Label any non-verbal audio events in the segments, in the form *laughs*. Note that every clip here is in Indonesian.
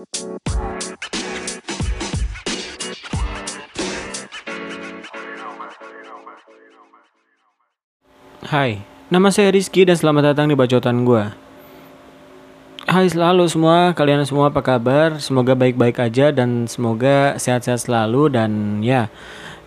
Hai, nama saya Rizky dan selamat datang di bacotan gue. Hai selalu semua, kalian semua apa kabar? Semoga baik-baik aja dan semoga sehat-sehat selalu dan ya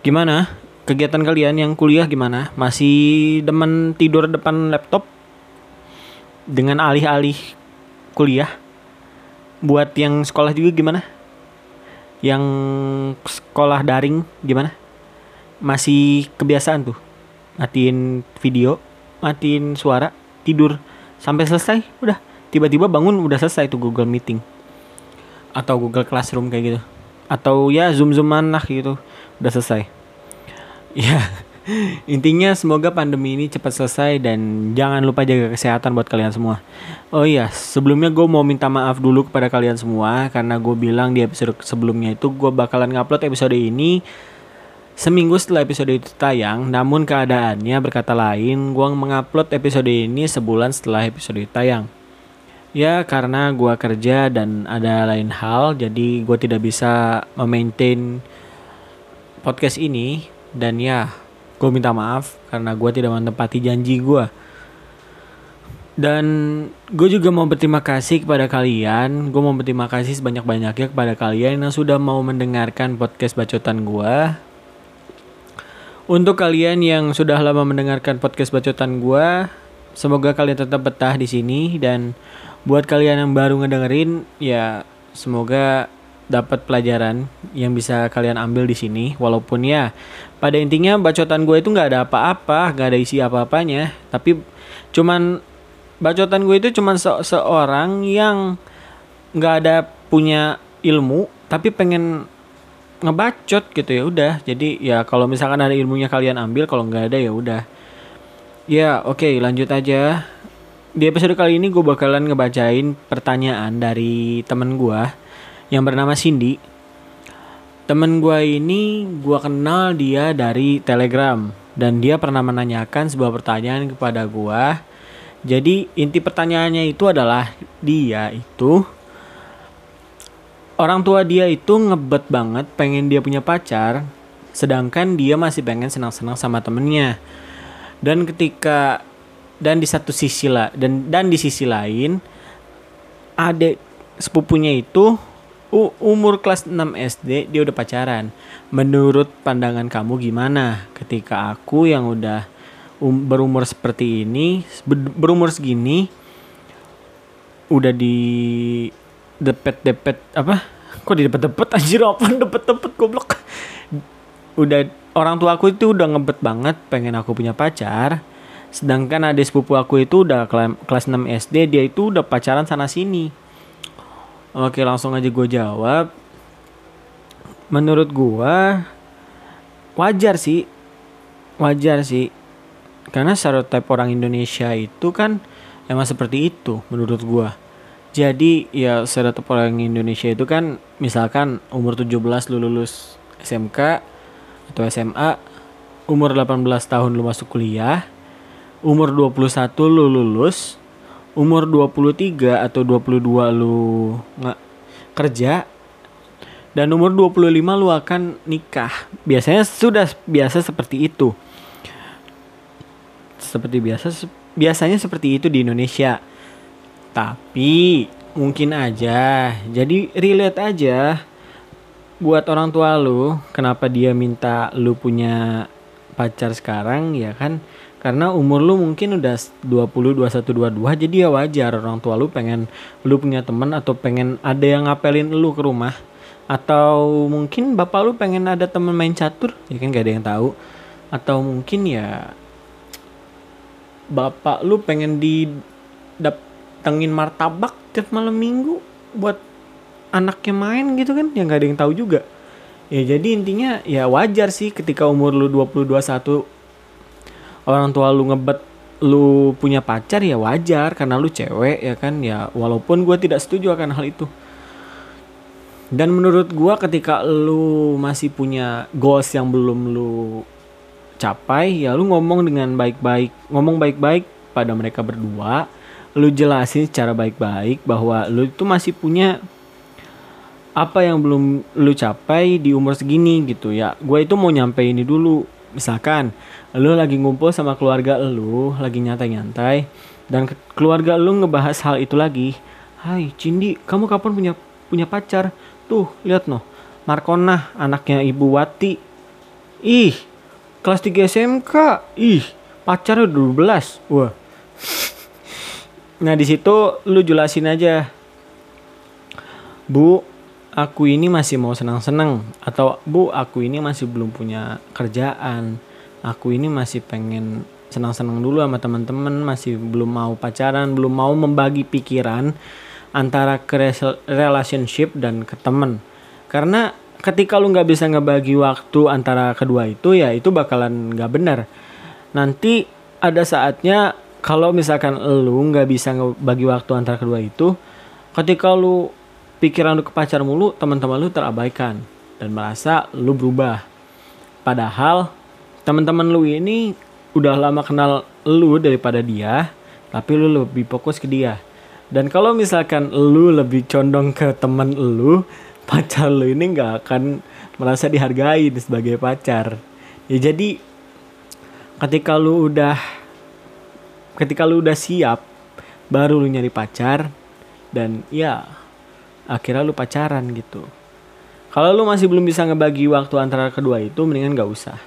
gimana? Kegiatan kalian yang kuliah gimana? Masih demen tidur depan laptop? Dengan alih-alih kuliah? Buat yang sekolah juga gimana? Yang sekolah daring gimana? Masih kebiasaan tuh? matiin video, matiin suara, tidur. Sampai selesai, udah. Tiba-tiba bangun udah selesai tuh Google Meeting. Atau Google Classroom kayak gitu. Atau ya zoom zooman lah gitu. Udah selesai. *laughs* Ya *laughs* intinya semoga pandemi ini cepat selesai dan jangan lupa jaga kesehatan buat kalian semua oh iya sebelumnya gue mau minta maaf dulu kepada kalian semua karena gue bilang di episode sebelumnya itu gue bakalan ngupload episode ini Seminggu setelah episode itu tayang, namun keadaannya berkata lain, gue mengupload episode ini sebulan setelah episode itu tayang. Ya karena gue kerja dan ada lain hal, jadi gue tidak bisa memaintain podcast ini. Dan ya, gue minta maaf karena gue tidak menepati janji gue. Dan gue juga mau berterima kasih kepada kalian. Gue mau berterima kasih sebanyak-banyaknya kepada kalian yang sudah mau mendengarkan podcast bacotan gue untuk kalian yang sudah lama mendengarkan podcast bacotan gue, semoga kalian tetap betah di sini dan buat kalian yang baru ngedengerin, ya semoga dapat pelajaran yang bisa kalian ambil di sini. Walaupun ya pada intinya bacotan gue itu nggak ada apa-apa, nggak ada isi apa-apanya, tapi cuman bacotan gue itu cuman se seorang yang nggak ada punya ilmu tapi pengen ngebacot gitu ya udah. Jadi ya kalau misalkan ada ilmunya kalian ambil kalau nggak ada ya udah. Ya oke okay, lanjut aja. Di episode kali ini gue bakalan ngebacain pertanyaan dari temen gue yang bernama Cindy. Temen gue ini gue kenal dia dari Telegram. Dan dia pernah menanyakan sebuah pertanyaan kepada gue jadi inti pertanyaannya itu adalah dia itu orang tua dia itu ngebet banget pengen dia punya pacar. Sedangkan dia masih pengen senang-senang sama temennya. Dan ketika dan di satu sisi lah dan dan di sisi lain adik sepupunya itu umur kelas 6 SD dia udah pacaran. Menurut pandangan kamu gimana? Ketika aku yang udah um, berumur seperti ini berumur segini udah di depet-depet apa? Kok di depet-depet? *laughs* Anjir apa depet-depet goblok? Udah orang tua aku itu udah ngebet banget pengen aku punya pacar. Sedangkan adik sepupu aku itu udah kelas 6 SD dia itu udah pacaran sana sini oke langsung aja gue jawab. Menurut gue wajar sih. Wajar sih. Karena stereotip orang Indonesia itu kan emang seperti itu menurut gue jadi ya stereotip orang Indonesia itu kan misalkan umur 17 lu lulus SMK atau SMA, umur 18 tahun lu masuk kuliah, umur 21 lu lulus, umur 23 atau 22 lu nggak kerja dan umur 25 lu akan nikah. Biasanya sudah biasa seperti itu. Seperti biasa biasanya seperti itu di Indonesia tapi mungkin aja. Jadi relate aja buat orang tua lu kenapa dia minta lu punya pacar sekarang ya kan karena umur lu mungkin udah 20 21 22 jadi ya wajar orang tua lu pengen lu punya temen atau pengen ada yang ngapelin lu ke rumah. Atau mungkin bapak lu pengen ada temen main catur ya kan gak ada yang tahu. Atau mungkin ya bapak lu pengen di dap datengin martabak tiap malam minggu buat anaknya main gitu kan yang gak ada yang tahu juga. Ya jadi intinya ya wajar sih ketika umur lu 20 21 orang tua lu ngebet lu punya pacar ya wajar. Karena lu cewek ya kan? Ya walaupun gue tidak setuju akan hal itu. Dan menurut gue ketika lu masih punya goals yang belum lu capai ya lu ngomong dengan baik-baik ngomong baik-baik pada mereka berdua. Lu jelasin secara baik-baik bahwa lu itu masih punya apa yang belum lu capai di umur segini gitu ya. Gue itu mau nyampe ini dulu misalkan lu lagi ngumpul sama keluarga lu lagi nyantai-nyantai dan keluarga lu ngebahas hal itu lagi. Hai Cindi kamu kapan punya punya pacar? Tuh lihat noh Markona anaknya Ibu Wati. Ih kelas 3 SMK ih pacarnya 12 wah. Nah di situ lu jelasin aja. Bu aku ini masih mau senang-senang atau bu aku ini masih belum punya kerjaan. Aku ini masih pengen senang-senang dulu sama teman-teman masih belum mau pacaran belum mau membagi pikiran antara ke relationship dan ke temen karena ketika lu nggak bisa ngebagi waktu antara kedua itu ya itu bakalan nggak benar. Nanti ada saatnya kalau misalkan lu nggak bisa ngebagi waktu antara kedua itu ketika lu pikiran lu ke pacar mulu, teman-teman lu terabaikan dan merasa lu berubah. Padahal teman-teman lu ini udah lama kenal lu daripada dia, tapi lu lebih fokus ke dia. Dan kalau misalkan lu lebih condong ke teman lu, *laughs* pacar lu ini nggak akan merasa dihargai sebagai pacar. Ya jadi ketika lu udah ketika lu udah siap baru lu nyari pacar dan ya akhirnya lu pacaran gitu. Kalau lu masih belum bisa ngebagi waktu antara kedua itu mendingan gak usah.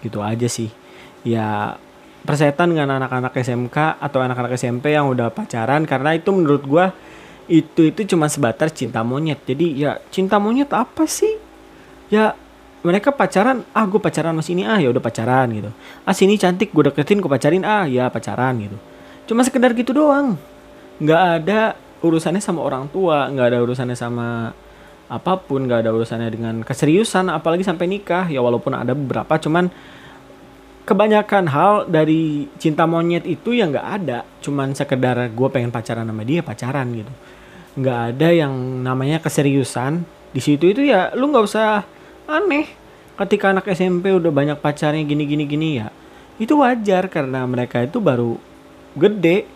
Gitu aja sih. Ya persetan dengan anak-anak SMK atau anak-anak SMP yang udah pacaran karena itu menurut gua itu itu cuma sebatas cinta monyet. Jadi ya cinta monyet apa sih? Ya mereka pacaran ah gue pacaran mas ini ah ya udah pacaran gitu. Ah sini cantik gue deketin gue pacarin ah ya pacaran gitu. Cuma sekedar gitu doang. Nggak ada urusannya sama orang tua nggak ada urusannya sama apa pun nggak ada urusannya dengan keseriusan apalagi sampai nikah. Ya walaupun ada beberapa cuman kebanyakan hal dari cinta monyet itu yang nggak ada. Cuman sekedar gue pengen pacaran sama dia pacaran gitu. Nggak ada yang namanya keseriusan. Di situ itu ya lu nggak usah aneh. Ketika anak SMP udah banyak pacarnya gini gini gini ya itu wajar karena mereka itu baru gede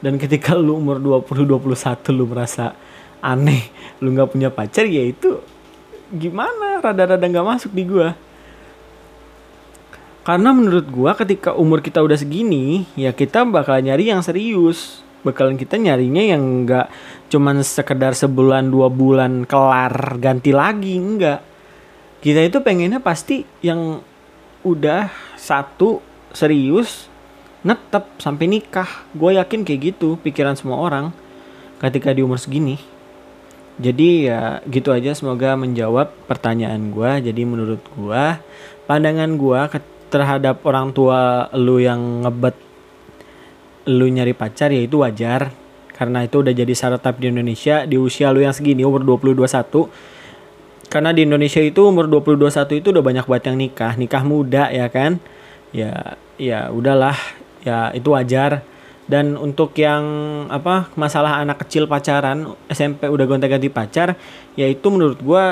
dan ketika lu umur 20 21 lu merasa aneh lu nggak punya pacar ya itu gimana? Rada-rada nggak masuk di gua. Karena menurut gua ketika umur kita udah segini ya kita bakal nyari yang serius. Bakalan kita nyarinya yang nggak cuman sekedar sebulan dua bulan kelar ganti lagi enggak kita itu pengennya pasti yang udah satu serius netep sampai nikah. Gue yakin kayak gitu pikiran semua orang ketika di umur segini. Jadi ya gitu aja. Semoga menjawab pertanyaan gue jadi menurut gue pandangan gue terhadap orang tua lu yang ngebet lu nyari pacar ya itu wajar. Karena itu udah jadi syarat di Indonesia. Di usia lu yang segini umur 20 21 karena di Indonesia itu umur 20 21 itu udah banyak buat yang nikah. Nikah muda ya kan? Ya ya udahlah ya itu wajar. Dan untuk yang apa masalah anak kecil pacaran SMP udah gonta-ganti pacar ya itu menurut gue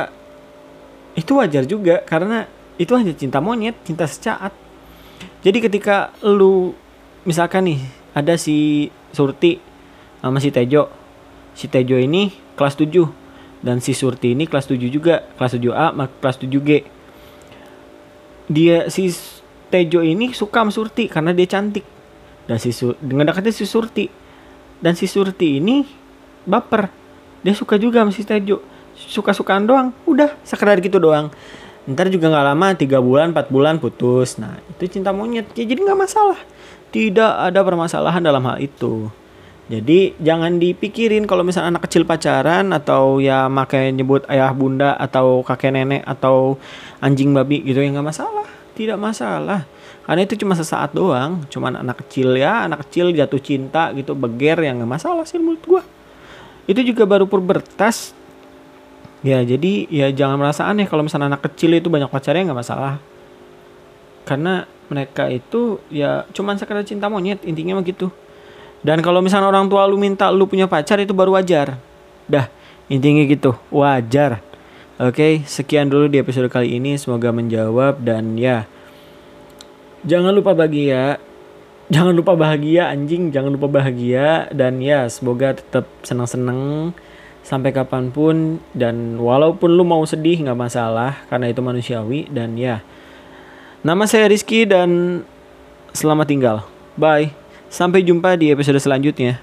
itu wajar juga karena itu hanya cinta monyet cinta secaat. Jadi ketika lu misalkan nih ada si Surti sama si Tejo. Si Tejo ini kelas 7 dan si Surti ini kelas 7 juga kelas 7A kelas 7G dia si Tejo ini suka sama Surti karena dia cantik dan si Sur dengan dekatnya si Surti. Dan si Surti ini baper. Dia suka juga sama si Tejo. Suka-sukaan doang. Udah sekedar gitu doang. Ntar juga nggak lama tiga bulan empat bulan putus. Nah itu cinta monyet. Ya jadi nggak masalah. Tidak ada permasalahan dalam hal itu. Jadi jangan dipikirin kalau misalnya anak kecil pacaran atau ya makanya nyebut ayah bunda atau kakek nenek atau anjing babi gitu ya nggak masalah tidak masalah. Karena itu cuma sesaat doang. Cuman anak kecil ya anak kecil jatuh cinta gitu beger yang nggak masalah sih menurut gua. Itu juga baru pubertas. Ya jadi ya jangan merasa aneh kalau misalnya anak kecil itu banyak pacarnya nggak masalah. Karena mereka itu ya cuman sekedar cinta monyet intinya mah gitu. Dan kalau misalnya orang tua lu minta lu punya pacar itu baru wajar. Dah intinya gitu. Wajar Oke, sekian dulu di episode kali ini. Semoga menjawab dan ya jangan lupa bahagia. Jangan lupa bahagia anjing. Jangan lupa bahagia dan ya semoga tetap senang-senang sampai kapan pun. Dan walaupun lu mau sedih nggak masalah karena itu manusiawi. Dan ya nama saya Rizky dan selamat tinggal. Bye. Sampai jumpa di episode selanjutnya